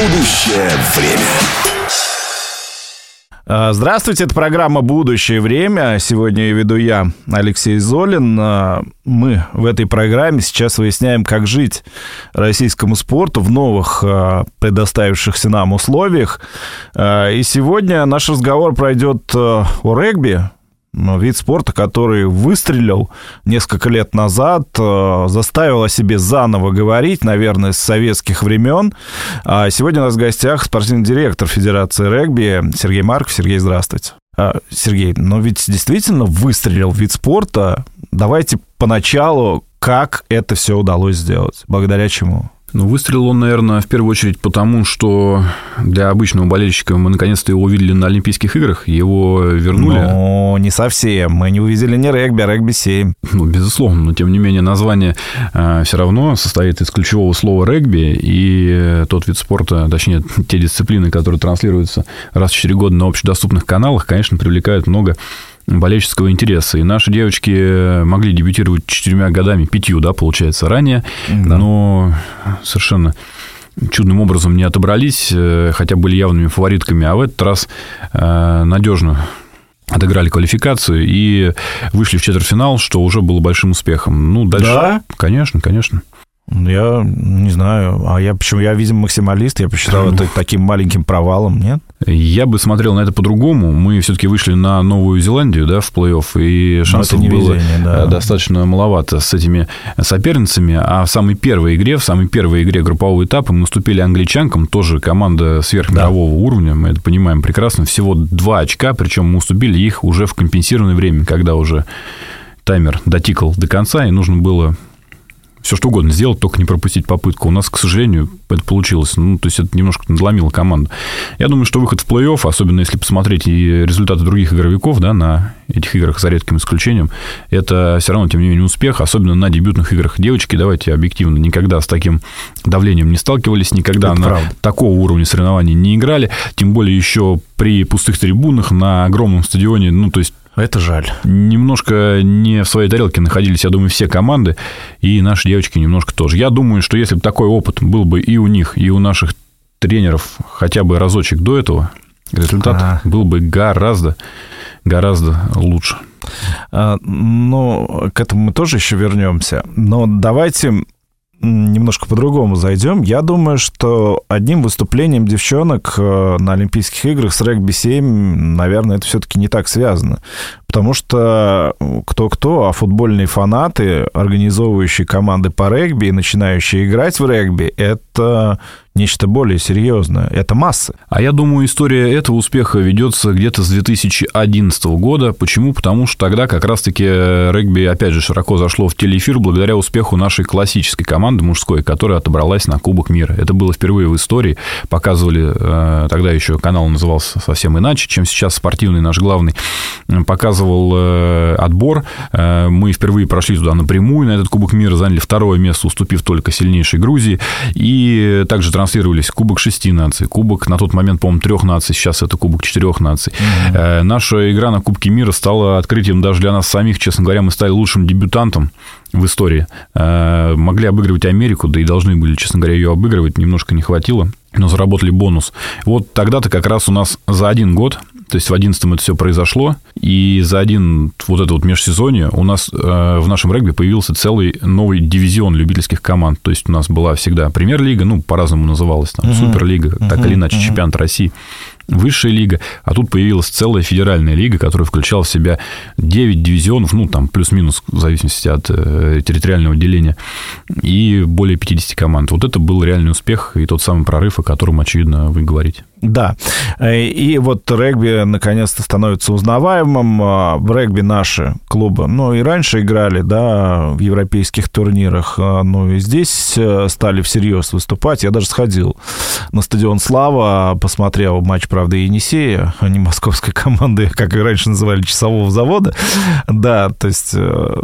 Будущее время. А, Здравствуйте, это программа «Будущее время». Сегодня я веду я, Алексей Золин. А, Мы в этой программе сейчас выясняем, как жить российскому спорту в новых а, предоставившихся нам условиях. И сегодня наш разговор пройдет о регби, вид спорта, который выстрелил несколько лет назад, э, заставил о себе заново говорить, наверное, с советских времен. А сегодня у нас в гостях спортивный директор Федерации регби Сергей Марков. Сергей, здравствуйте. А, Сергей, но ведь действительно выстрелил вид спорта. Давайте поначалу, как это все удалось сделать, благодаря чему? Ну, выстрелил он, наверное, в первую очередь потому, что для обычного болельщика мы наконец-то его увидели на Олимпийских играх, его вернули. Ну, не совсем. Мы не увидели не регби, а регби-7. Ну, безусловно, но тем не менее название э, все равно состоит из ключевого слова регби, и э, тот вид спорта, точнее, те дисциплины, которые транслируются раз в 4 года на общедоступных каналах, конечно, привлекают много болельческого интереса. И наши девочки могли дебютировать четырьмя годами, пятью, да, получается, ранее, Да. но совершенно чудным образом не отобрались, э, хотя были явными фаворитками, а в этот раз э, надежно отыграли квалификацию и вышли в четвертьфинал, что уже было большим успехом. Ну, дальше... Да? Конечно, конечно. Я не знаю. А я почему? Я, видимо, максималист. Я посчитал это таким маленьким провалом, нет? Я бы смотрел на это по-другому. Мы все-таки вышли на Новую Зеландию, да, в плей-офф, и шансов было да. э, достаточно маловато с этими соперницами. А в самой первой игре, в самой первой игре группового этапа мы уступили англичанкам, тоже команда сверхмирового уровня, мы это понимаем прекрасно. Всего два очка, причем мы уступили их уже в компенсированное время, когда уже таймер дотикал до конца, и нужно было все что угодно сделать, только не пропустить попытку. У нас, к сожалению, это получилось. Ну, то есть, это немножко надломило команду. Я думаю, что выход в плей-офф, особенно если посмотреть и результаты других игровиков, да, на этих играх, за редким исключением, это все равно, тем не менее, успех, особенно на дебютных играх. Девочки, давайте объективно, никогда с таким давлением не сталкивались, никогда Это на правда. такого уровня соревнований не играли, тем более еще при пустых трибунах на огромном стадионе, ну, то есть Это жаль. немножко не в своей тарелке находились, я думаю, все команды, и наши девочки немножко тоже. Я думаю, что если бы такой опыт был бы и у них, и у наших тренеров хотя бы разочек до этого, результат А. был бы гораздо, гораздо лучше. А, Ну, к этому мы тоже еще вернемся. Но давайте немножко по-другому зайдем. Я думаю, что одним выступлением девчонок э, на Олимпийских играх с регби-7, наверное, это все-таки не так связано. Потому что кто-кто, а футбольные фанаты, организовывающие команды по регби и начинающие играть в регби, это нечто более серьезное. Это массы. А я думаю, история этого успеха ведется где-то с 2011 года. Почему? Потому что тогда как раз-таки регби, опять же, широко зашло в телеэфир благодаря успеху нашей классической команды мужской, которая отобралась на Кубок мира. Это было впервые в истории. Показывали, э, тогда еще канал назывался совсем иначе, чем сейчас спортивный наш главный. Э, Показывал э, отбор. Э, Мы впервые прошли туда напрямую на этот Кубок мира, заняли второе место, уступив только сильнейшей Грузии. И также транслировались Кубок шести наций, Кубок на тот момент, по-моему, трех наций, сейчас это Кубок четырех наций. Э, Наша игра на Кубке мира стала открытием даже для нас самих. Честно говоря, мы стали лучшим дебютантом в истории. Могли обыгрывать Америку, да и должны были, честно говоря, ее обыгрывать. Немножко не хватило, но заработали бонус. Вот тогда-то как раз у нас за один год, то есть в 11 это все произошло, и за один вот это вот межсезонье у нас э, в нашем регби появился целый новый дивизион любительских команд. То есть у нас была всегда премьер-лига, ну, по-разному называлась, там, суперлига, так или иначе, чемпионат России высшая лига, а тут появилась целая федеральная лига, которая включала в себя 9 дивизионов, ну, там, плюс-минус, в зависимости от э, территориального деления, и более 50 команд. Вот это был реальный успех и тот самый прорыв, о котором, очевидно, вы говорите. Да. Э, И вот регби наконец-то становится узнаваемым. А, В регби наши клубы, ну, и раньше играли, да, в европейских турнирах, а, ну, и здесь э, стали всерьез выступать. Я даже сходил на стадион Слава, посмотрел матч, правда, Енисея, а не московской команды, как и раньше называли, часового завода. Да, то есть... э,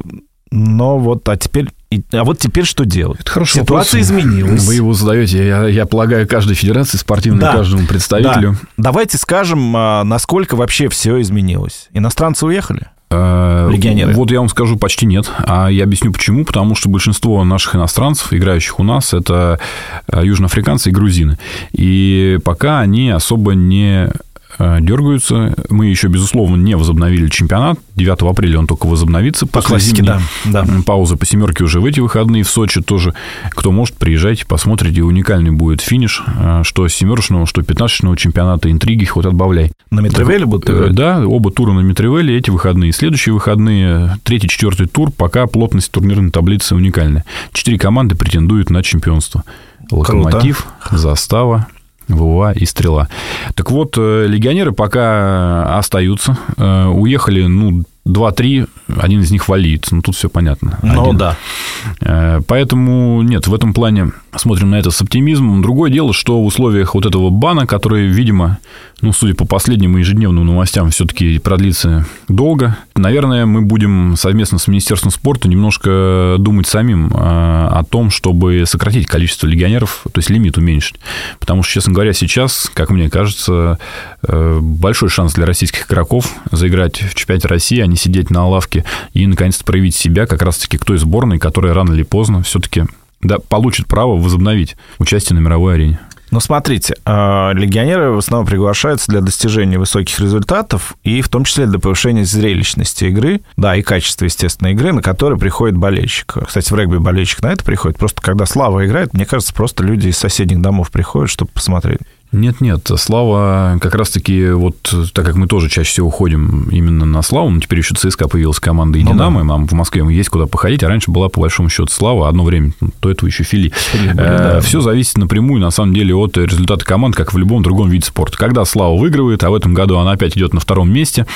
Но вот, а теперь... А вот теперь что делать? Это хороший Ситуация вопрос. изменилась. Вы его задаете, я, я полагаю, каждой федерации спортивной, Да. каждому представителю. Да. Давайте скажем, а, насколько вообще все изменилось. Иностранцы уехали? Э, Легионеры. Вот я вам скажу, почти нет. А я объясню почему. Потому что большинство наших иностранцев, играющих у нас, это э, южноафриканцы и грузины. И пока они особо не дергаются. Мы еще, безусловно, не возобновили чемпионат. 9 апреля он только возобновится. По классике, да, да. Пауза по семерке уже в эти выходные в Сочи тоже. Кто может, приезжайте, посмотрите. Уникальный будет финиш. Э, что семерочного, что пятнадцатого чемпионата. Интриги хоть отбавляй. На Митревеле будут играть? Да, оба тура на Митревеле. Эти выходные. Следующие выходные, третий, четвертый тур. Пока плотность турнирной таблицы уникальная. Четыре команды претендуют на чемпионство. Локомотив, Круто. Застава, ВУА и Стрела. Так вот, э, легионеры пока остаются. Э, уехали, ну, 2-3, один из них валит. Ну, тут все понятно. Ну, один. да. Э, поэтому, нет, в этом плане смотрим на это с оптимизмом. Другое дело, что в условиях вот этого бана, который, видимо, ну, судя по последним ежедневным новостям, все-таки продлится долго, наверное, мы будем совместно с Министерством спорта немножко думать самим э, о том, чтобы сократить количество легионеров, то есть лимит уменьшить. Потому что, честно говоря, сейчас, как мне кажется, э, большой шанс для российских игроков заиграть в чемпионате России, а не сидеть на лавке и, наконец-то, проявить себя как раз-таки к той сборной, которая рано или поздно все-таки да, получит право возобновить участие на мировой арене. Ну, смотрите, а, легионеры в основном приглашаются для достижения высоких результатов и в том числе для повышения зрелищности игры, да, и качества, естественно, игры, на которые приходит болельщик. Кстати, в регби болельщик на это приходит. Просто когда Слава играет, мне кажется, просто люди из соседних домов приходят, чтобы посмотреть. Нет-нет, Слава как раз-таки, вот так как мы тоже чаще всего ходим именно на Славу, ну, теперь еще ЦСКА появилась команда и ну, Динамо, да. нам в Москве есть куда походить, а раньше была, по большому счету, Слава, одно время, ну, до этого еще Фили. Фили были, э, да. Все зависит напрямую, на самом деле, от результата команд, как в любом другом виде спорта. Когда Слава выигрывает, а в этом году она опять идет на втором месте,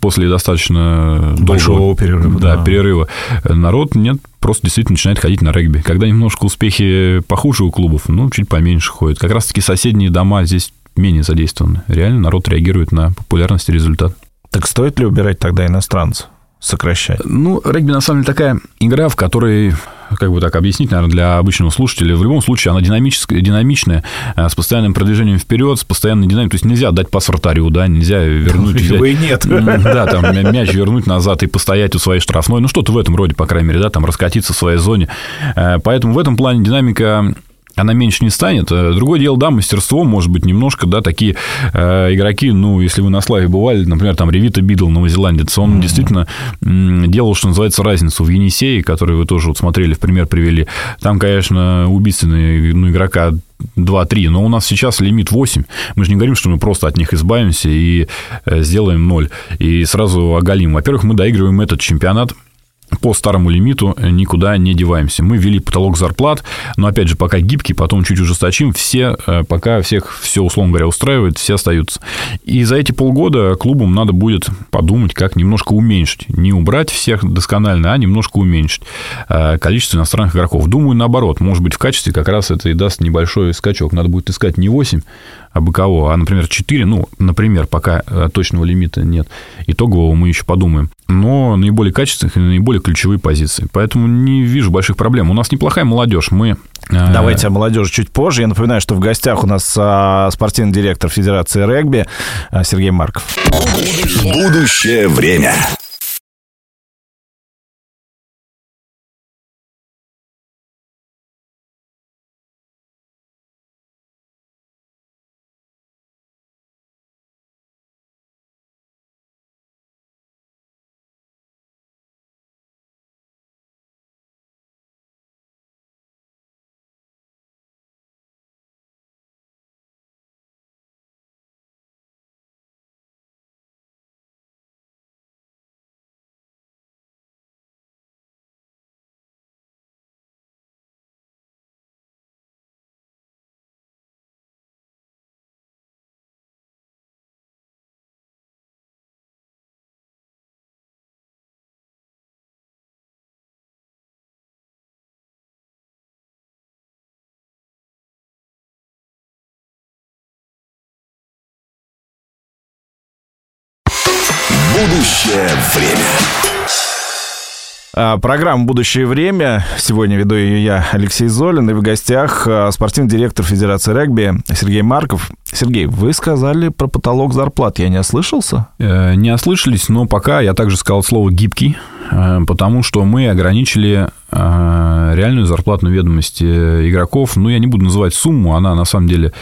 после достаточно большого долгого, перерыва, да, да. перерыва, народ нет просто действительно начинает ходить на регби. Когда немножко успехи похуже у клубов, ну, чуть поменьше ходят. Как раз-таки соседние дома здесь менее задействованы. Реально народ реагирует на популярность и результат. Так стоит ли убирать тогда иностранцев? Сокращать? Ну, регби, на самом деле, такая игра, в которой как бы так объяснить, наверное, для обычного слушателя, в любом случае она динамическая, динамичная, э, с постоянным продвижением вперед, с постоянной динамикой. То есть нельзя дать пас вратарю, да, нельзя вернуть... Его и нет. Да, там мяч вернуть назад и постоять у своей штрафной. Ну, что-то в этом роде, по крайней мере, да, там раскатиться в своей зоне. Э, поэтому в этом плане динамика она меньше не станет. Э, другое дело, да, мастерство, может быть, немножко, да, такие э, игроки, ну, если вы на славе бывали, например, там Ревита Бидл, новозеландец, он mm-hmm. действительно делал, что называется, разницу в Енисее, который вы тоже вот смотрели, в пример привели. Там, конечно, убийственный ну, игрока 2-3, но у нас сейчас лимит 8. Мы же не говорим, что мы просто от них избавимся и э, сделаем 0. И сразу оголим. Во-первых, мы доигрываем этот чемпионат по старому лимиту никуда не деваемся. Мы ввели потолок зарплат, но, опять же, пока гибкий, потом чуть ужесточим, все, э, пока всех все, условно говоря, устраивает, все остаются. И за эти полгода клубам надо будет подумать, как немножко уменьшить. Не убрать всех досконально, а немножко уменьшить э, количество иностранных игроков. Думаю, наоборот, может быть, в качестве как раз это и даст небольшой скачок. Надо будет искать не 8, абы кого, а, например, 4, ну, например, пока э, точного лимита нет. Итогового мы еще подумаем. Но наиболее качественных и наиболее ключевые позиции. Поэтому не вижу больших проблем. У нас неплохая молодежь. Мы э, Давайте о молодежи чуть позже. Я напоминаю, что в гостях у нас а, спортивный директор Федерации регби а, Сергей Марков. Будущее время. Будущее время. А, программа «Будущее время». Сегодня веду ее я, Алексей Золин, и в гостях а, спортивный директор Федерации регби Сергей Марков. Сергей, вы сказали про потолок зарплат. Я не ослышался? Э, не ослышались, но пока я также сказал слово «гибкий», потому что мы ограничили э, реальную зарплатную ведомость игроков. Ну, я не буду называть сумму, она на самом деле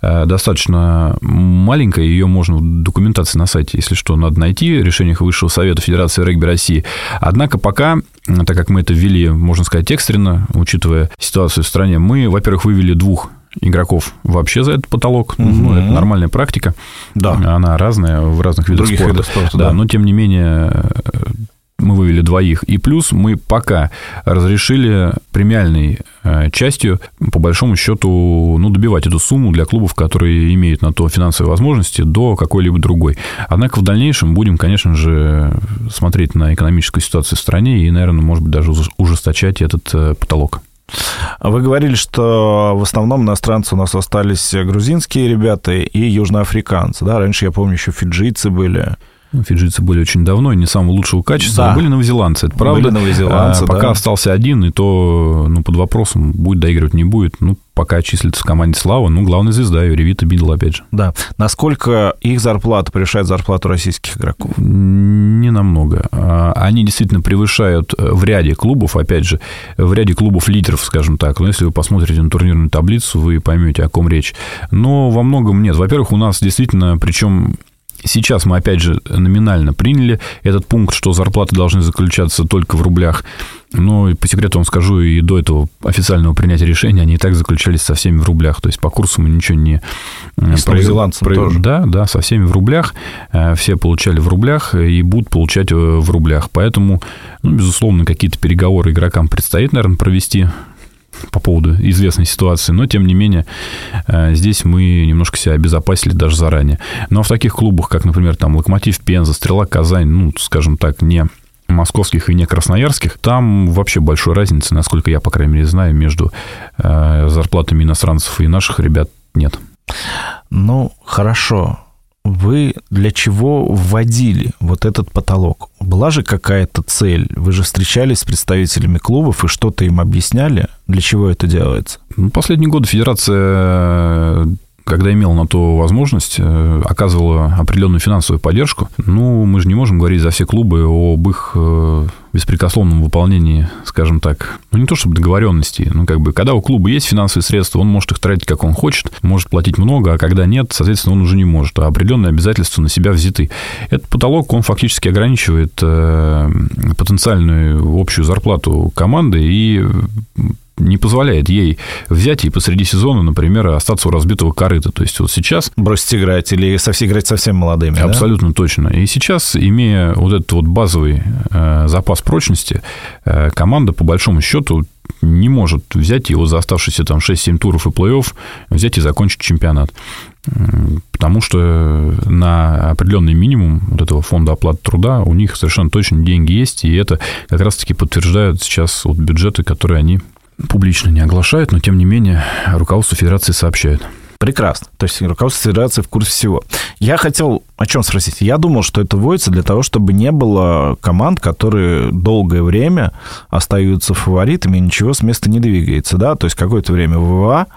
достаточно маленькая, ее можно в документации на сайте, если что, надо найти, в решениях Высшего Совета Федерации регби России. Однако пока, так как мы это ввели, можно сказать, экстренно, учитывая ситуацию в стране, мы, во-первых, вывели двух игроков вообще за этот потолок. Угу. Ну, это нормальная практика. Да. Она разная в разных видах Других спорта. Видов спорта да, да, но тем не менее мы вывели двоих. И плюс мы пока разрешили премиальной э, частью, по большому счету, ну, добивать эту сумму для клубов, которые имеют на то финансовые возможности, до какой-либо другой. Однако в дальнейшем будем, конечно же, смотреть на экономическую ситуацию в стране и, наверное, может быть, даже ужесточать этот э, потолок. Вы говорили, что в основном иностранцы у нас остались грузинские ребята и южноафриканцы. Да? Раньше, я помню, еще фиджийцы были. Ну, фиджийцы были очень давно, не самого лучшего качества, да. были новозеландцы, это правда. Были новозеландцы, а, Пока да. остался один, и то ну, под вопросом, будет доигрывать, не будет. Ну, пока числится в команде Слава, ну, главная звезда, Юревита Бидл, опять же. Да. Насколько их зарплата превышает зарплату российских игроков? Не намного. А, они действительно превышают э, в ряде клубов, опять же, в ряде клубов лидеров, скажем так. Но если вы посмотрите на турнирную таблицу, вы поймете, о ком речь. Но во многом нет. Во-первых, у нас действительно, причем Сейчас мы, опять же, номинально приняли этот пункт, что зарплаты должны заключаться только в рублях. Но по секрету вам скажу, и до этого официального принятия решения они и так заключались со всеми в рублях. То есть по курсу мы ничего не... Э, и с новозеландцем про... тоже. Да, да, со всеми в рублях. Э, все получали в рублях и будут получать э, в рублях. Поэтому, ну, безусловно, какие-то переговоры игрокам предстоит, наверное, провести по поводу известной ситуации, но, тем не менее, э, здесь мы немножко себя обезопасили даже заранее. Но в таких клубах, как, например, там Локомотив Пенза, Стрела Казань, ну, скажем так, не московских и не красноярских, там вообще большой разницы, насколько я, по крайней мере, знаю, между э, зарплатами иностранцев и наших ребят нет. Ну, хорошо вы для чего вводили вот этот потолок? Была же какая-то цель? Вы же встречались с представителями клубов и что-то им объясняли, для чего это делается? Ну, последние годы Федерация когда имел на то возможность, э, оказывала определенную финансовую поддержку. Ну, мы же не можем говорить за все клубы об их э, беспрекословном выполнении, скажем так, ну, не то чтобы договоренности, ну, как бы, когда у клуба есть финансовые средства, он может их тратить, как он хочет, может платить много, а когда нет, соответственно, он уже не может, а определенные обязательства на себя взяты. Этот потолок, он фактически ограничивает э, потенциальную общую зарплату команды и не позволяет ей взять и посреди сезона, например, остаться у разбитого корыта. То есть вот сейчас... Бросить играть или совсем играть совсем молодыми, Абсолютно да? точно. И сейчас, имея вот этот вот базовый э, запас прочности, э, команда, по большому счету, не может взять его за оставшиеся там 6-7 туров и плей-офф, взять и закончить чемпионат. Потому что на определенный минимум вот этого фонда оплаты труда у них совершенно точно деньги есть, и это как раз-таки подтверждают сейчас вот бюджеты, которые они публично не оглашают, но тем не менее руководство Федерации сообщает. Прекрасно. То есть руководство Федерации в курсе всего. Я хотел о чем спросить. Я думал, что это вводится для того, чтобы не было команд, которые долгое время остаются фаворитами, и ничего с места не двигается. Да? То есть какое-то время ВВА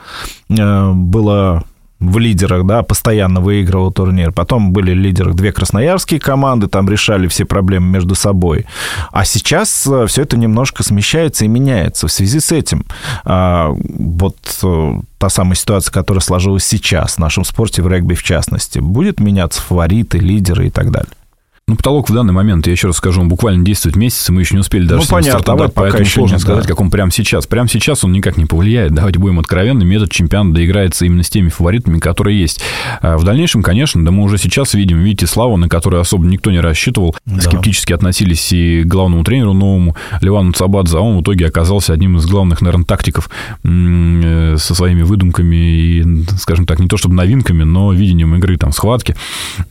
э, было в лидерах, да, постоянно выигрывал турнир. Потом были в лидерах две красноярские команды, там решали все проблемы между собой. А сейчас э, все это немножко смещается и меняется. В связи с этим а, вот э, та самая ситуация, которая сложилась сейчас в нашем спорте, в регби в частности, будет меняться фавориты, лидеры и так далее? Ну, потолок в данный момент, я еще раз скажу, он буквально действует месяц, и мы еще не успели даже ну, понятно, стартовать, да, поэтому сложно нет, сказать, да. как он прямо сейчас. Прямо сейчас он никак не повлияет. Давайте будем откровенными, этот чемпионат доиграется именно с теми фаворитами, которые есть. А в дальнейшем, конечно, да мы уже сейчас видим, видите, Славу, на которую особо никто не рассчитывал, да. скептически относились и к главному тренеру новому, Ливану Цабадзе, а он в итоге оказался одним из главных, наверное, тактиков э, со своими выдумками и, скажем так, не то чтобы новинками, но видением игры, там, схватки.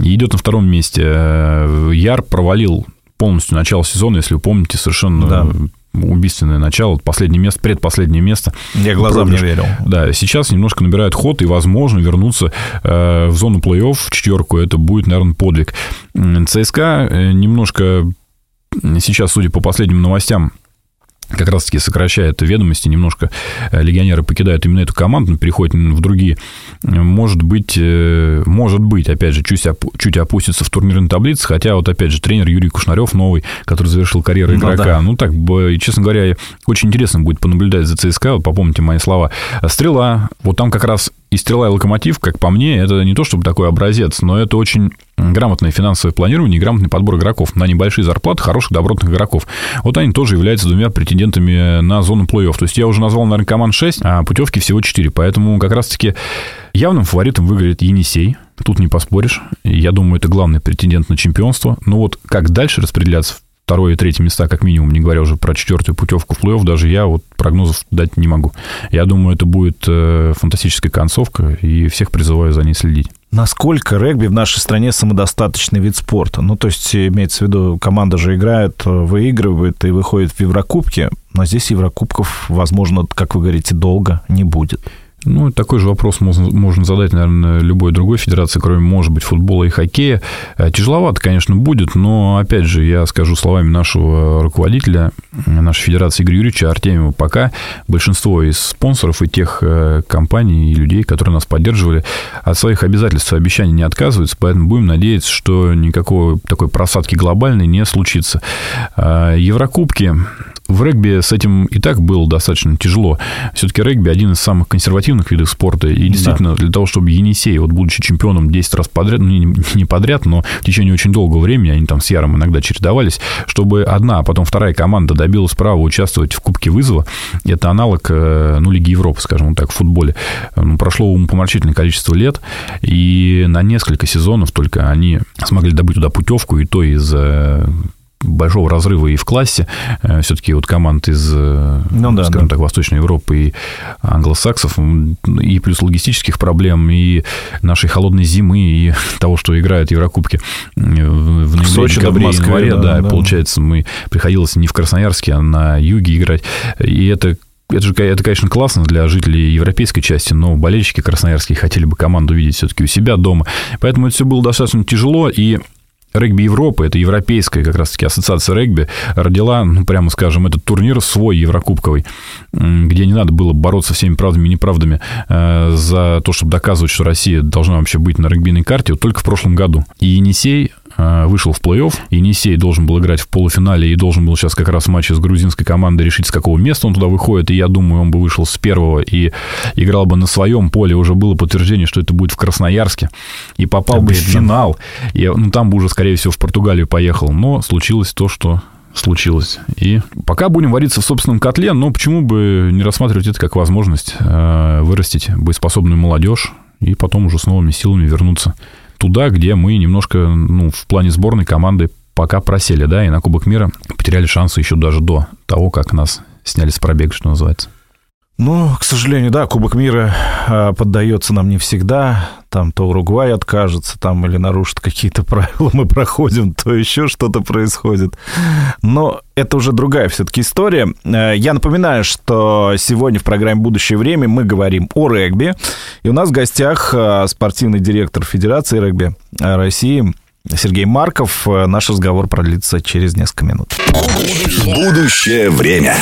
И идет на втором месте э, Яр провалил полностью начало сезона, если вы помните, совершенно да. убийственное начало, последнее место, предпоследнее место. Я глазам не верил. Да, сейчас немножко набирает ход, и, возможно, вернуться э, в зону плей-офф, в четверку, это будет, наверное, подвиг. ЦСКА э, немножко сейчас, судя по последним новостям, как раз-таки сокращает ведомости, немножко э, легионеры покидают именно эту команду, переходят в другие. Может быть, э, может быть, опять же, чуть, чуть опустится в турнирной таблице, хотя вот, опять же, тренер Юрий Кушнарев новый, который завершил карьеру игрока. Ну, да. ну так, честно говоря, очень интересно будет понаблюдать за ЦСКА, вот попомните мои слова. Стрела, вот там как раз и «Стрела» и «Локомотив», как по мне, это не то чтобы такой образец, но это очень грамотное финансовое планирование и грамотный подбор игроков на небольшие зарплаты хороших, добротных игроков. Вот они тоже являются двумя претендентами на зону плей-офф. То есть я уже назвал, наверное, команд 6, а путевки всего 4. Поэтому как раз-таки явным фаворитом выиграет Енисей. Тут не поспоришь. Я думаю, это главный претендент на чемпионство. Но вот как дальше распределяться второе и третье места, как минимум, не говоря уже про четвертую путевку в плей-офф, даже я вот прогнозов дать не могу. Я думаю, это будет э, фантастическая концовка, и всех призываю за ней следить. Насколько регби в нашей стране самодостаточный вид спорта? Ну, то есть, имеется в виду, команда же играет, э, выигрывает и выходит в Еврокубки, но здесь Еврокубков, возможно, как вы говорите, долго не будет. Ну, такой же вопрос можно, можно задать, наверное, любой другой федерации, кроме, может быть, футбола и хоккея. Э, тяжеловато, конечно, будет, но, опять же, я скажу словами нашего руководителя нашей федерации Игоря Юрьевича Артемьева, пока большинство из спонсоров и тех э, компаний и людей, которые нас поддерживали, от своих обязательств и обещаний не отказываются, поэтому будем надеяться, что никакой такой просадки глобальной не случится. Э, Еврокубки в регби с этим и так было достаточно тяжело. Все-таки регби один из самых консервативных видов спорта. И действительно, да. для того, чтобы Енисей, вот будучи чемпионом 10 раз подряд, ну, не, подряд, но в течение очень долгого времени, они там с Яром иногда чередовались, чтобы одна, а потом вторая команда добилась права участвовать в Кубке вызова, это аналог, э, ну, Лиги Европы, скажем так, в футболе. Прошло умопомрачительное количество лет, и на несколько сезонов только они смогли добыть туда путевку, и то из большого разрыва и в классе. Э, Все-таки вот команд из, э, ну, да, скажем да. так, Восточной Европы и англосаксов, и плюс логистических проблем, и нашей холодной зимы, и того, что играют Еврокубки в ноябре, в Сочи, декабре, в Москве, январе, да, да, получается, мы приходилось не в Красноярске, а на юге играть. И это это же, это, конечно, классно для жителей европейской части, но болельщики красноярские хотели бы команду видеть все-таки у себя дома. Поэтому это все было достаточно тяжело, и Регби Европы, это европейская как раз-таки ассоциация регби, родила, ну, прямо скажем, этот турнир свой еврокубковый, где не надо было бороться всеми правдами и неправдами э, за то, чтобы доказывать, что Россия должна вообще быть на регбийной карте, вот только в прошлом году. И Енисей вышел в плей-офф. Енисей должен был играть в полуфинале и должен был сейчас как раз в матче с грузинской командой решить, с какого места он туда выходит. И я думаю, он бы вышел с первого и играл бы на своем поле. Уже было подтверждение, что это будет в Красноярске. И попал Обидно. бы в финал. И, ну, там бы уже, скорее всего, в Португалию поехал. Но случилось то, что случилось. И пока будем вариться в собственном котле, но почему бы не рассматривать это как возможность э, вырастить боеспособную молодежь и потом уже с новыми силами вернуться туда, где мы немножко, ну, в плане сборной команды пока просели, да, и на Кубок мира потеряли шансы еще даже до того, как нас сняли с пробега, что называется. Ну, к сожалению, да, Кубок мира а, поддается нам не всегда. Там то Уругвай откажется, там или нарушит какие-то правила, мы проходим, то еще что-то происходит. Но это уже другая все-таки история. Э, я напоминаю, что сегодня в программе «Будущее время» мы говорим о регби. И у нас в гостях а, спортивный директор Федерации регби России Сергей Марков. Наш разговор продлится через несколько минут. Будущее время.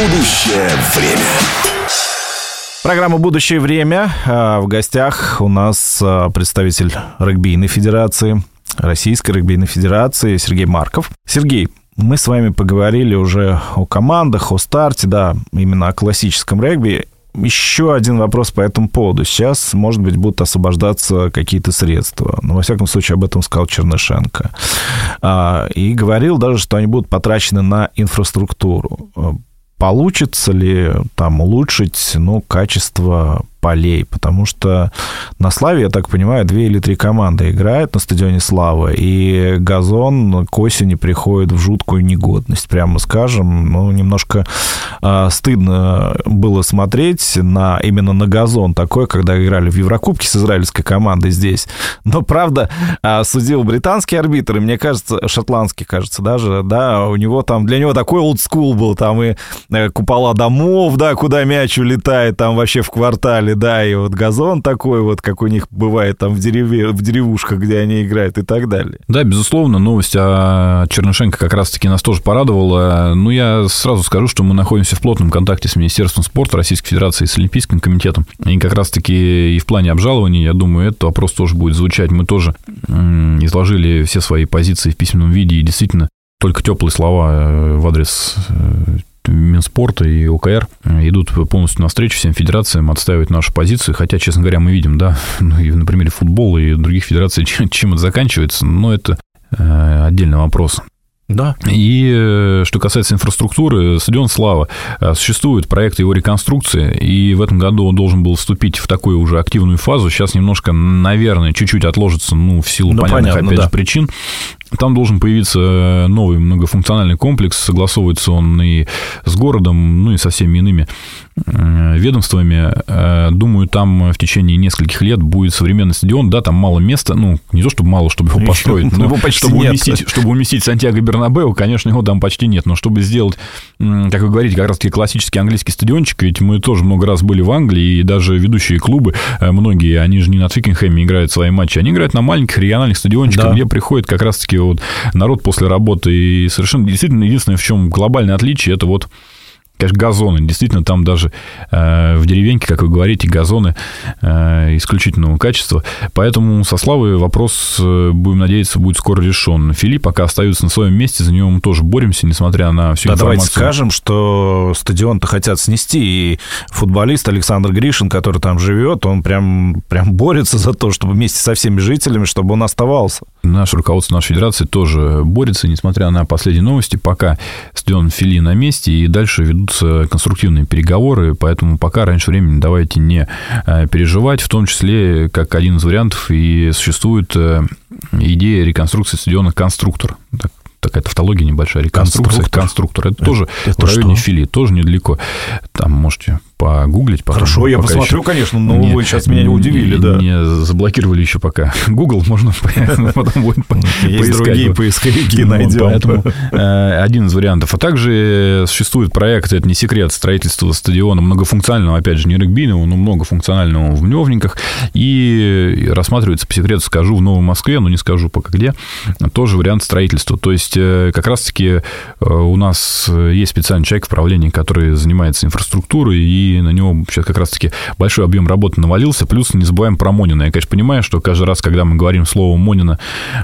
Будущее время. Программа «Будущее время». А, в гостях у нас а, представитель регбийной федерации, Российской регбийной федерации Сергей Марков. Сергей, мы с вами поговорили уже о командах, о старте, да, именно о классическом регби. еще один вопрос по этому поводу. Сейчас, может быть, будут освобождаться какие-то средства. Но, во всяком случае, об этом сказал Чернышенко. А, и говорил даже, что они будут потрачены на инфраструктуру. Получится ли там улучшить ну, качество полей, потому что на Славе, я так понимаю, две или три команды играют на стадионе Слава, и газон к осени приходит в жуткую негодность, прямо скажем. Ну, немножко э, стыдно было смотреть на, именно на газон такой, когда играли в Еврокубке с израильской командой здесь. Но, правда, э, судил британский арбитр, и мне кажется, шотландский, кажется, даже, да, у него там, для него такой олдскул был, там и э, купола домов, да, куда мяч улетает, там вообще в квартале, играли, да, и вот газон такой вот, как у них бывает там в, дереве, в деревушках, где они играют и так далее. Да, безусловно, новость о Чернышенко как раз-таки нас тоже порадовала. Ну, я сразу скажу, что мы находимся в плотном контакте с Министерством спорта Российской Федерации, с Олимпийским комитетом. И как раз-таки и в плане обжалования, я думаю, этот вопрос тоже будет звучать. Мы тоже изложили все свои позиции в письменном виде, и действительно только теплые слова э, в адрес э, Минспорта и ОКР идут полностью навстречу всем федерациям, отстаивают нашу позицию, хотя, честно говоря, мы видим, да, ну, и на примере футбола и других федераций, чем, чем это заканчивается, но это э, отдельный вопрос. Да. И э, что касается инфраструктуры, стадион Слава. Э, существует проект его реконструкции, и в этом году он должен был вступить в такую уже активную фазу. Сейчас немножко, наверное, чуть-чуть отложится, ну, в силу ну, понятных, понятно, опять да. же, причин. Там должен появиться новый многофункциональный комплекс, согласовывается он и с городом, ну и со всеми иными э, ведомствами. Э, думаю, там в течение нескольких лет будет современный стадион. Да, там мало места, ну, не то чтобы мало, чтобы его построить, но его почти чтобы, нет. Уместить, чтобы уместить Сантьяго Бернабеу, конечно, его там почти нет. Но чтобы сделать, как вы говорите, как раз-таки классический английский стадиончик, ведь мы тоже много раз были в Англии, и даже ведущие клубы, э, многие, они же не на Твикингхэме играют свои матчи, они играют на маленьких региональных стадиончиках, да. где приходят как раз-таки вот народ после работы. И совершенно действительно единственное, в чем глобальное отличие, это вот конечно, газоны. Действительно, там даже э, в деревеньке, как вы говорите, газоны э, исключительного качества. Поэтому со Славой вопрос, э, будем надеяться, будет скоро решен. Филипп пока остается на своем месте, за него мы тоже боремся, несмотря на всю да, информацию. давайте скажем, что стадион-то хотят снести, и футболист Александр Гришин, который там живет, он прям, прям борется за то, чтобы вместе со всеми жителями, чтобы он оставался. Наше руководство нашей федерации тоже борется, несмотря на последние новости. Пока стадион Фили на месте, и дальше ведут ведутся конструктивные переговоры, поэтому пока раньше времени давайте не э, переживать, в том числе, как один из вариантов, и существует э, идея реконструкции стадиона «Конструктор». Так, такая тавтология небольшая, реконструкция, конструктор. конструктор. Это, это тоже это в районе что? Фили, тоже недалеко. Там можете погуглить. Потом, Хорошо, я посмотрю, конечно, но не, вы сейчас меня не удивили, не, да. Не заблокировали еще пока. Google можно потом будет Есть другие поисковики, найдем. Поэтому э, один из вариантов. А также существует проект, это не секрет, строительства стадиона многофункционального, опять же, не регбийного, но многофункционального в Мневниках. И рассматривается, по секрету скажу, в Новой Москве, но не скажу пока где, тоже вариант строительства. То есть, э, как раз-таки э, у нас есть специальный человек в правлении, который занимается инфраструктурой и на него сейчас как раз-таки большой объем работы навалился. Плюс не забываем про Монина. Я, конечно, понимаю, что каждый раз, когда мы говорим слово Монина,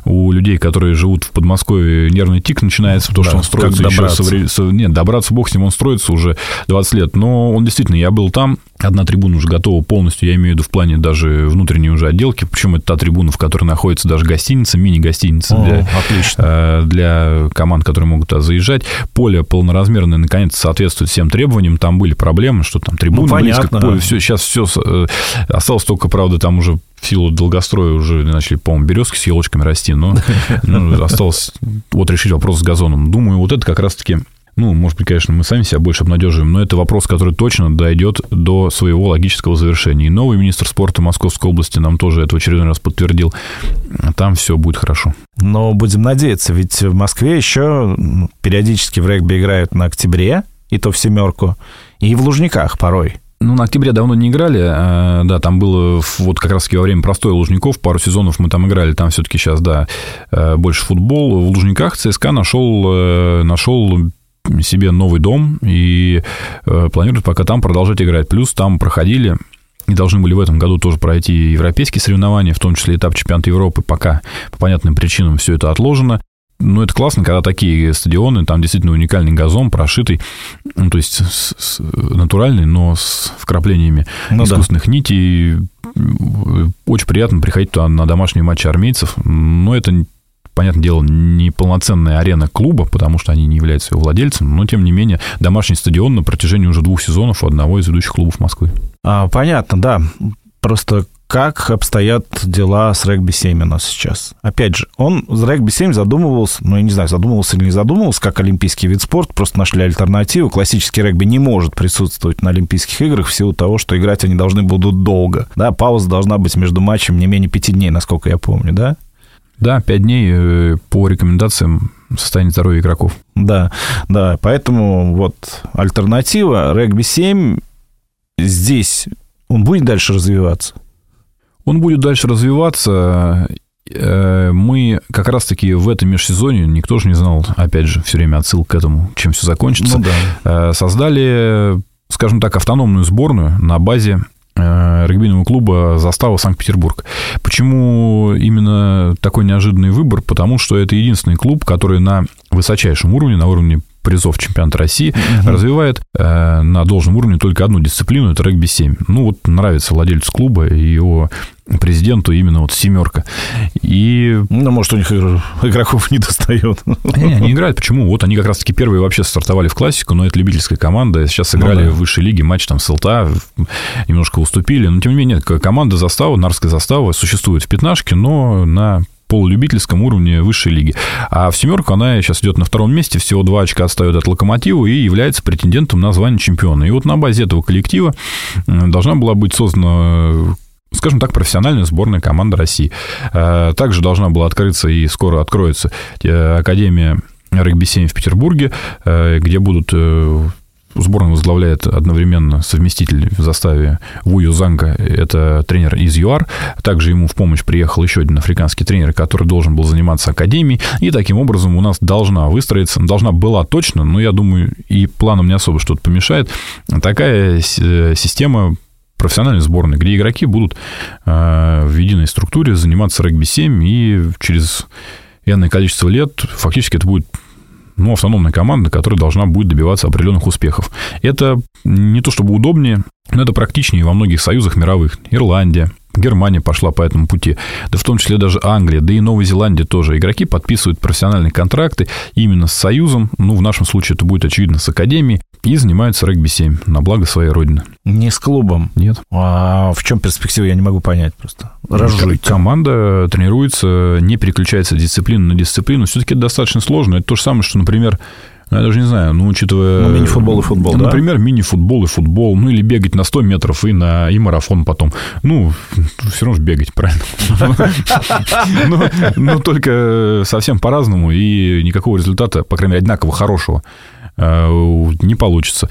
у людей, которые живут в Подмосковье, нервный тик начинается, потому да, что он строится еще... Со... Нет, добраться бог с ним, он строится уже 20 лет. Но он действительно, я был там, одна трибуна уже готова полностью, я имею в виду в плане даже внутренней уже отделки, причем это та трибуна, в которой находится даже гостиница, мини-гостиница для, отлично. Э, для команд, которые могут туда заезжать. Поле полноразмерное, наконец, соответствует всем требованиям. Там были проблемы, что там трибуны ну, близко к полю. Все, сейчас все э, осталось только, правда, там уже в силу долгостроя уже начали, по-моему, березки с елочками расти, но ну, осталось вот решить вопрос с газоном. Думаю, вот это как раз-таки ну, может быть, конечно, мы сами себя больше обнадеживаем, но это вопрос, который точно дойдет до своего логического завершения. И новый министр спорта Московской области нам тоже это в очередной раз подтвердил. Там все будет хорошо. Но будем надеяться, ведь в Москве еще периодически в регби играют на октябре, и то в семерку, и в Лужниках порой. Ну, на октябре давно не играли. А, да, там было вот как раз-таки во время простой Лужников, пару сезонов мы там играли, там все-таки сейчас, да, э, больше футбол. В Лужниках ЦСКА нашел, э, нашел себе новый дом и э, планирует пока там продолжать играть. Плюс там проходили и должны были в этом году тоже пройти европейские соревнования, в том числе этап чемпионата Европы. Пока по понятным причинам все это отложено. ну, это классно, когда такие стадионы, там действительно уникальный газон, прошитый, ну, то есть с, с, натуральный, но с вкраплениями ну, искусственных да. нитей. Очень приятно приходить туда на домашние матчи армейцев, но это понятное дело, не полноценная арена клуба, потому что они не являются его владельцем, но, тем не менее, домашний стадион на протяжении уже двух сезонов у одного из ведущих клубов Москвы. А, понятно, да. Просто как обстоят дела с регби-7 у нас сейчас. Опять же, он с регби-7 задумывался, ну, я не знаю, задумывался или не задумывался, как олимпийский вид спорта, просто нашли альтернативу. Классический регби не может присутствовать на Олимпийских играх в силу того, что играть они должны будут долго. Да, пауза должна быть между матчем не менее пяти дней, насколько я помню, да? Да, пять дней э, по рекомендациям состояния здоровья игроков. Да, да, поэтому вот альтернатива регби-7 здесь, он будет дальше развиваться? Он будет дальше развиваться. Э, мы как раз-таки в этом межсезонье, никто же не знал, опять же, все время отсыл к этому, чем все закончится, ну, да. Э, создали, скажем так, автономную сборную на базе регбийного клуба «Застава Санкт-Петербург». Почему именно такой неожиданный выбор? Потому что это единственный клуб, который на высочайшем уровне, на уровне призов чемпионата России, угу. развивает э, на должном уровне только одну дисциплину, это регби-7. Ну, вот нравится владельцу клуба и его президенту именно вот семерка. И... Ну, может, у них игроков не достает. Не, они играют. Почему? Вот они как раз-таки первые вообще стартовали в классику, но это любительская команда. Сейчас ну сыграли ну, да. в высшей лиге матч там с ЛТА, немножко уступили. Но, тем не менее, команда застава, Нарская застава существует в пятнашке, но на полулюбительском уровне высшей лиги. А в семерку она сейчас идет на втором месте, всего два очка отстает от локомотива и является претендентом на звание чемпиона. И вот на базе этого коллектива должна была быть создана скажем так, профессиональная сборная команда России. Э, также должна была открыться и скоро откроется э, Академия регби-7 в Петербурге, э, где будут Сборную возглавляет одновременно совместитель в заставе Вую Занга, это тренер из ЮАР. Также ему в помощь приехал еще один африканский тренер, который должен был заниматься академией. И таким образом у нас должна выстроиться, должна была точно, но я думаю, и планом не особо что-то помешает, такая система профессиональной сборной, где игроки будут в единой структуре заниматься регби-7, и через энное количество лет фактически это будет ну, автономная команда, которая должна будет добиваться определенных успехов. Это не то чтобы удобнее, но это практичнее во многих союзах мировых. Ирландия, Германия пошла по этому пути, да в том числе даже Англия, да и Новая Зеландия тоже. Игроки подписывают профессиональные контракты именно с Союзом, ну, в нашем случае это будет, очевидно, с Академией, и занимаются регби-7 на благо своей родины. Не с клубом? Нет. А в чем перспектива, я не могу понять просто. Разжуйте. Команда тренируется, не переключается дисциплина на дисциплину. Все-таки это достаточно сложно. Это то же самое, что, например, ну, я даже не знаю, ну, учитывая... Ну, мини-футбол и футбол, ну, да? Например, мини-футбол и футбол, ну, или бегать на 100 метров и, на, и марафон потом. Ну, все равно же бегать, правильно? Но ну, ну, только совсем по-разному, и никакого результата, по крайней мере, одинаково хорошего э, не получится.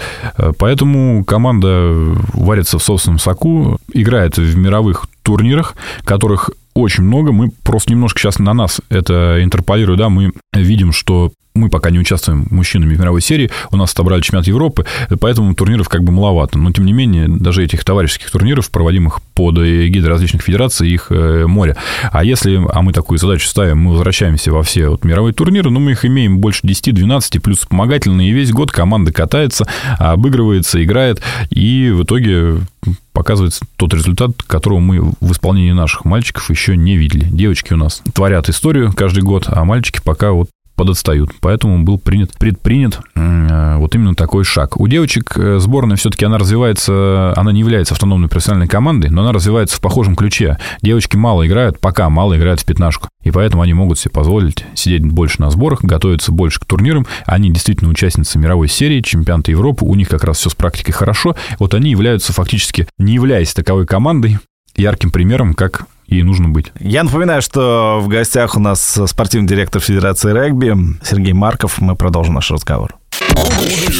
Поэтому команда варится в собственном соку, играет в мировых турнирах, которых очень много. Мы просто немножко сейчас на нас это интерполируем, да, мы видим, что мы пока не участвуем мужчинами в мировой серии, у нас отобрали чемпионат Европы, поэтому турниров как бы маловато. Но, тем не менее, даже этих товарищеских турниров, проводимых под эгидой различных федераций, их э, море. А если, а мы такую задачу ставим, мы возвращаемся во все вот мировые турниры, но мы их имеем больше 10-12, плюс вспомогательные, и весь год команда катается, обыгрывается, играет, и в итоге показывается тот результат, которого мы в исполнении наших мальчиков еще не видели. Девочки у нас творят историю каждый год, а мальчики пока вот подотстают. Поэтому был принят, предпринят э, вот именно такой шаг. У девочек э, сборная все-таки она развивается, она не является автономной профессиональной командой, но она развивается в похожем ключе. Девочки мало играют, пока мало играют в пятнашку. И поэтому они могут себе позволить сидеть больше на сборах, готовиться больше к турнирам. Они действительно участницы мировой серии, чемпионата Европы. У них как раз все с практикой хорошо. Вот они являются фактически, не являясь таковой командой, ярким примером, как и нужно быть. Я напоминаю, что в гостях у нас спортивный директор Федерации регби Сергей Марков. Мы продолжим наш разговор.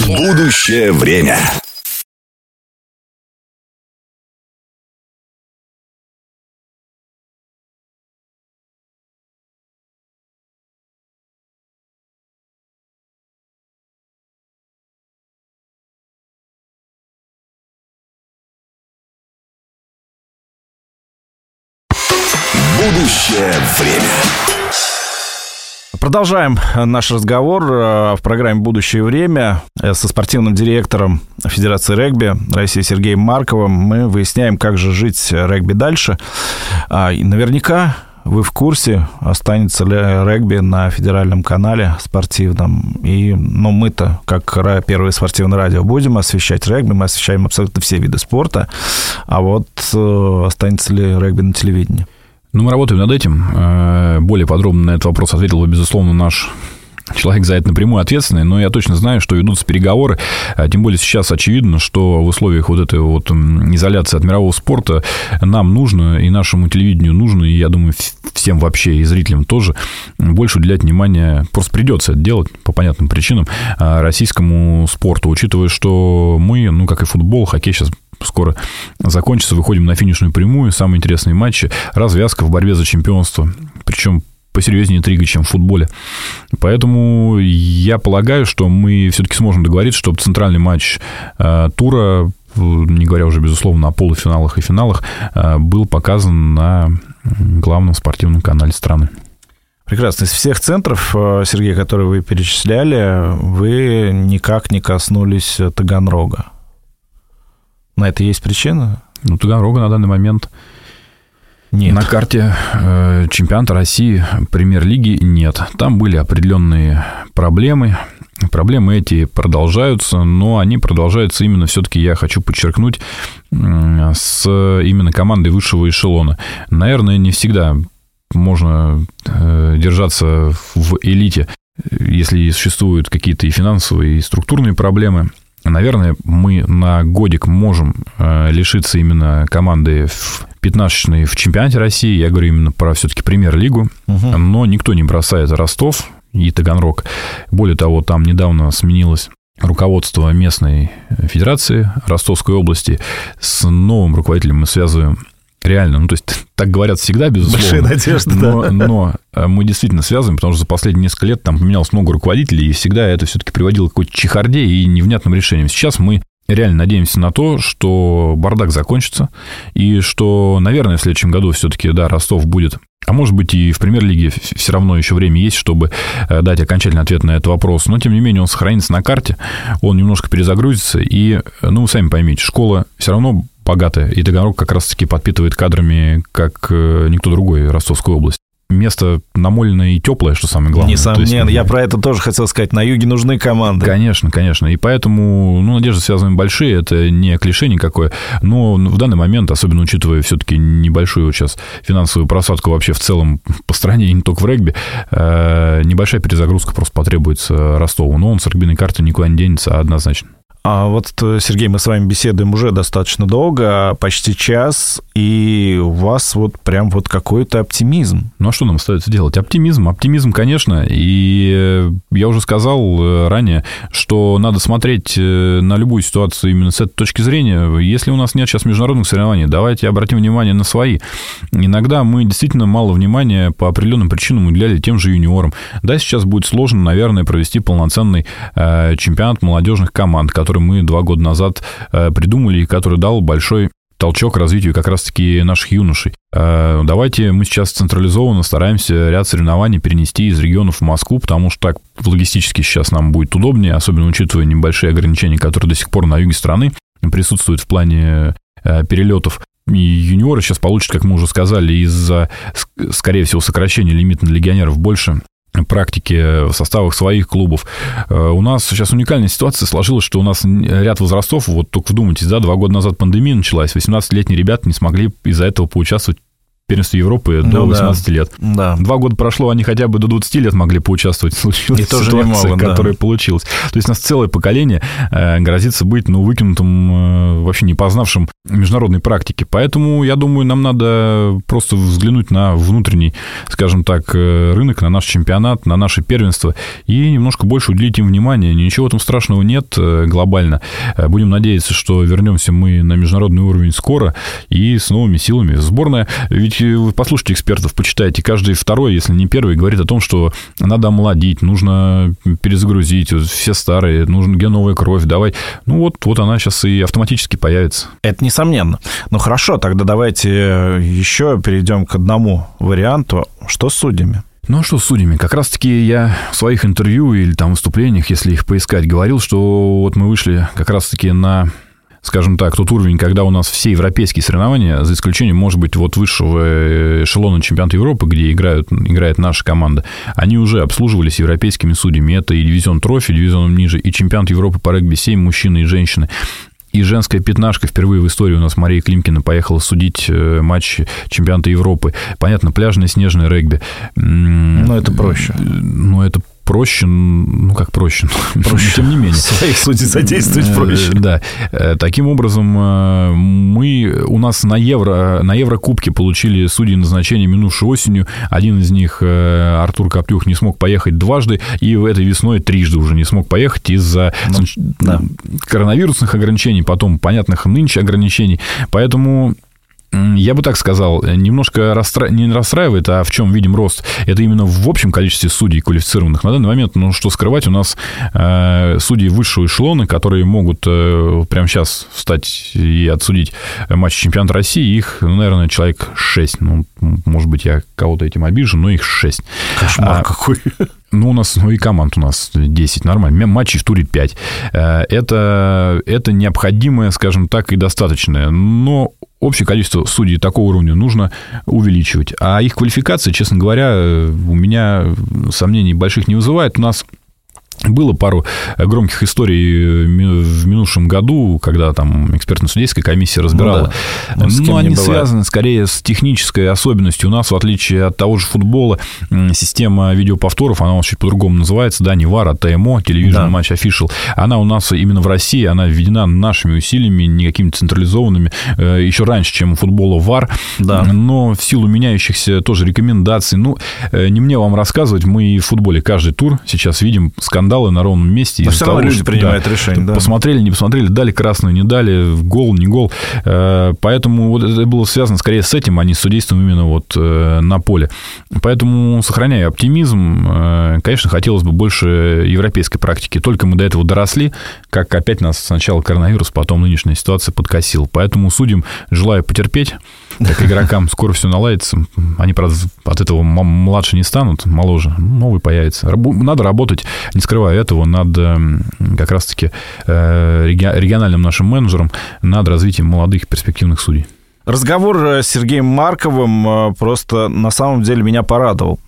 Будущее время. Будущее время. Продолжаем наш разговор э, в программе «Будущее время» э, со спортивным директором Федерации регби России Сергеем Марковым. Мы выясняем, как же жить регби дальше. А, и наверняка вы в курсе, останется ли регби на федеральном канале спортивном. И ну, мы-то, как первое спортивное радио, будем освещать регби, мы освещаем абсолютно все виды спорта. А вот э, останется ли регби на телевидении? Ну, мы работаем над этим. Э, более подробно на этот вопрос ответил бы, безусловно, наш человек за это напрямую ответственный, но я точно знаю, что ведутся переговоры, а тем более сейчас очевидно, что в условиях вот этой вот изоляции от мирового спорта нам нужно, и нашему телевидению нужно, и я думаю, всем вообще, и зрителям тоже, больше уделять внимание, просто придется это делать по понятным причинам, а, российскому спорту, учитывая, что мы, ну, как и футбол, хоккей сейчас скоро закончится, выходим на финишную прямую, самые интересные матчи, развязка в борьбе за чемпионство, причем посерьезнее интрига, чем в футболе. Поэтому я полагаю, что мы все-таки сможем договориться, чтобы центральный матч э, тура не говоря уже, безусловно, о полуфиналах и финалах, э, был показан на главном спортивном канале страны. Прекрасно. Из всех центров, э, Сергей, которые вы перечисляли, вы никак не коснулись Таганрога. На это есть причина? Ну, Таганрога на данный момент нет. На карте э, чемпионата России премьер-лиги нет. Там были определенные проблемы. Проблемы эти продолжаются, но они продолжаются именно, все-таки я хочу подчеркнуть, с именно командой высшего эшелона. Наверное, не всегда можно э, держаться в элите, если существуют какие-то и финансовые, и структурные проблемы – Наверное, мы на годик можем э, лишиться именно команды в пятнашечной в чемпионате России. Я говорю именно про все-таки премьер-лигу. Угу. Но никто не бросает Ростов и Таганрог. Более того, там недавно сменилось руководство местной федерации Ростовской области. С новым руководителем мы связываем Реально, ну то есть так говорят всегда, безусловно. Большие надежды, но, да. Но э, мы действительно связываем, потому что за последние несколько лет там поменялось много руководителей, и всегда это все-таки приводило к какой-то чехарде и невнятным решениям. Сейчас мы реально надеемся на то, что бардак закончится, и что, наверное, в следующем году все-таки, да, Ростов будет а может быть, и в премьер-лиге все равно еще время есть, чтобы э, дать окончательный ответ на этот вопрос. Но, тем не менее, он сохранится на карте, он немножко перезагрузится. И, э, ну, вы сами поймите, школа все равно богатая. И Таганрог как раз-таки подпитывает кадрами, как э, никто другой Ростовскую область место намоленное и теплое, что самое главное. Несомненно, есть, я про это тоже хотел сказать. На юге нужны команды. Конечно, конечно. И поэтому, ну, надежды связаны большие, это не клише никакое. Но в данный момент, особенно учитывая все-таки небольшую сейчас финансовую просадку вообще в целом по стране, и не только в регби, э, небольшая перезагрузка просто потребуется Ростову. Но он с регбийной карты никуда не денется однозначно. А вот, э, Сергей, мы с вами беседуем уже достаточно долго, почти час, и у вас вот прям вот какой-то оптимизм. Ну, а что нам остается делать? Оптимизм, оптимизм, конечно, и э, я уже сказал э, ранее, что надо смотреть на любую ситуацию именно с этой точки зрения. Если у нас нет сейчас международных соревнований, давайте обратим внимание на свои. Иногда мы действительно мало внимания по определенным причинам уделяли тем же юниорам. Да, сейчас будет сложно, наверное, провести полноценный чемпионат молодежных команд, который который мы два года назад э, придумали и который дал большой толчок развитию как раз-таки наших юношей. Э, давайте мы сейчас централизованно стараемся ряд соревнований перенести из регионов в Москву, потому что так логистически сейчас нам будет удобнее, особенно учитывая небольшие ограничения, которые до сих пор на юге страны присутствуют в плане э, перелетов. И юниоры сейчас получат, как мы уже сказали, из-за, скорее всего, сокращения лимита на легионеров больше практики в составах своих клубов. Э, у нас сейчас уникальная ситуация сложилась, что у нас ряд возрастов, вот только вдумайтесь, да, два года назад пандемия началась, 18-летние ребята не смогли из-за этого поучаствовать первенстве Европы ну, до 18 да. лет. Да. Два года прошло, они хотя бы до 20 лет могли поучаствовать. Случилась И тоже ситуация, могут, которая да. получилась. То есть у нас целое поколение э, грозится быть ну, выкинутым, э, вообще не познавшим международной практики. Поэтому, я думаю, нам надо просто взглянуть на внутренний, скажем так, э, рынок, на наш чемпионат, на наше первенство и немножко больше уделить им внимание. Ничего там страшного нет э, глобально. Э, будем надеяться, что вернемся мы на международный уровень скоро и с новыми силами. Сборная, ведь ведь вы послушайте экспертов, почитайте. Каждый второй, если не первый, говорит о том, что надо омолодить, нужно перезагрузить, все старые, нужна где новая кровь, давай. Ну вот, вот она сейчас и автоматически появится. Это несомненно. Ну хорошо, тогда давайте еще перейдем к одному варианту. Что с судьями? Ну а что с судьями? Как раз-таки я в своих интервью или там выступлениях, если их поискать, говорил, что вот мы вышли как раз-таки на скажем так, тот уровень, когда у нас все европейские соревнования, за исключением, может быть, вот высшего эшелона чемпионата Европы, где играют, играет наша команда, они уже обслуживались европейскими судьями. Это и дивизион трофи, дивизионом ниже, и чемпионат Европы по регби 7, мужчины и женщины. И женская пятнашка впервые в истории у нас Мария Климкина поехала судить э, матч чемпионата Европы. Понятно, пляжное снежное регби. Но это проще. Ну, это проще, ну как проще, проще. тем не менее. Своих судей задействовать э, проще. Да. Э, таким образом, э, мы у нас на Евро, на Еврокубке получили судьи назначения минувшей осенью. Один из них, Артур Коптюх, не смог поехать дважды, и в этой весной трижды уже не смог поехать из-за ну, да. коронавирусных ограничений, потом понятных нынче ограничений. Поэтому я бы так сказал, немножко расстра... не расстраивает, а в чем видим рост. Это именно в общем количестве судей квалифицированных. На данный момент, ну, что скрывать, у нас э, судьи высшего эшелона, которые могут э, прямо сейчас встать и отсудить матч чемпионата России, их, ну, наверное, человек 6. Ну, может быть, я кого-то этим обижу, но их 6. Кошмар а, какой. Ну, у нас, ну и команд у нас 10, нормально. Матчей в туре 5. Э, это, это необходимое, скажем так, и достаточное. Но общее количество судей такого уровня нужно увеличивать. А их квалификация, честно говоря, у меня сомнений больших не вызывает. У нас было пару громких историй в минувшем году, когда там экспертно-судейская комиссия разбирала. Ну, да. Но они связаны скорее с технической особенностью. У нас, в отличие от того же футбола, система видеоповторов, она у нас чуть по-другому называется, да, не ВАР, а ТМО, Television Match Official. Она у нас именно в России, она введена нашими усилиями, не какими-то централизованными, э, еще раньше, чем у футбола ВАР. Да. Но в силу меняющихся тоже рекомендаций, ну, э, не мне вам рассказывать, мы и в футболе каждый тур сейчас видим скандал скандалы на ровном месте. Но все равно того, люди что, принимают да, решение. Да. Посмотрели, не посмотрели, дали красную, не дали, гол, не гол. Э, поэтому вот это было связано скорее с этим, а не с судейством именно вот э, на поле. Поэтому, сохраняя оптимизм, э, конечно, хотелось бы больше европейской практики. Только мы до этого доросли, как опять нас сначала коронавирус, потом нынешняя ситуация подкосил. Поэтому судьям желаю потерпеть, как игрокам скоро все наладится. Они, правда, от этого младше не станут, моложе. Новый появится. Надо работать, не скрывая этого, над эм, как раз-таки э, региональным нашим менеджером, над развитием молодых перспективных судей. Разговор э, с Сергеем Марковым э, просто на самом деле меня порадовал.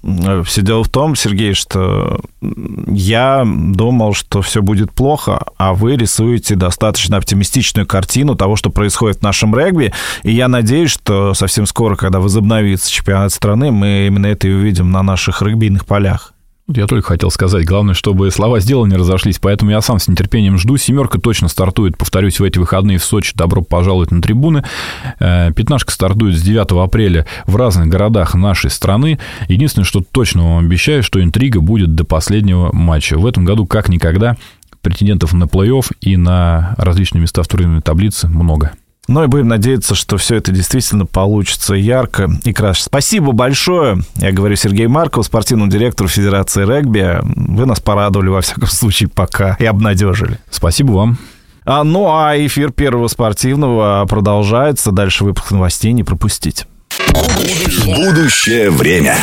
Все дело в том, Сергей, что я думал, что все будет плохо, а вы рисуете достаточно оптимистичную картину того, что происходит в нашем регби. И я надеюсь, что совсем скоро, когда возобновится чемпионат страны, мы именно это и увидим на наших регбийных полях. Я только хотел сказать, главное, чтобы слова сделаны не разошлись, поэтому я сам с нетерпением жду. Семерка точно стартует, повторюсь, в эти выходные в Сочи. Добро пожаловать на трибуны. Э, пятнашка стартует с 9 апреля в разных городах нашей страны. Единственное, что точно вам обещаю, что интрига будет до последнего матча. В этом году, как никогда, претендентов на плей-офф и на различные места в турнирной таблице много. Ну и будем надеяться, что все это действительно получится ярко и красиво. Спасибо большое. Я говорю Сергей Марков, спортивному директору Федерации регби. Вы нас порадовали, во всяком случае, пока и обнадежили. Спасибо вам. А, ну а эфир первого спортивного продолжается. Дальше выпуск новостей не пропустить. Будущее время.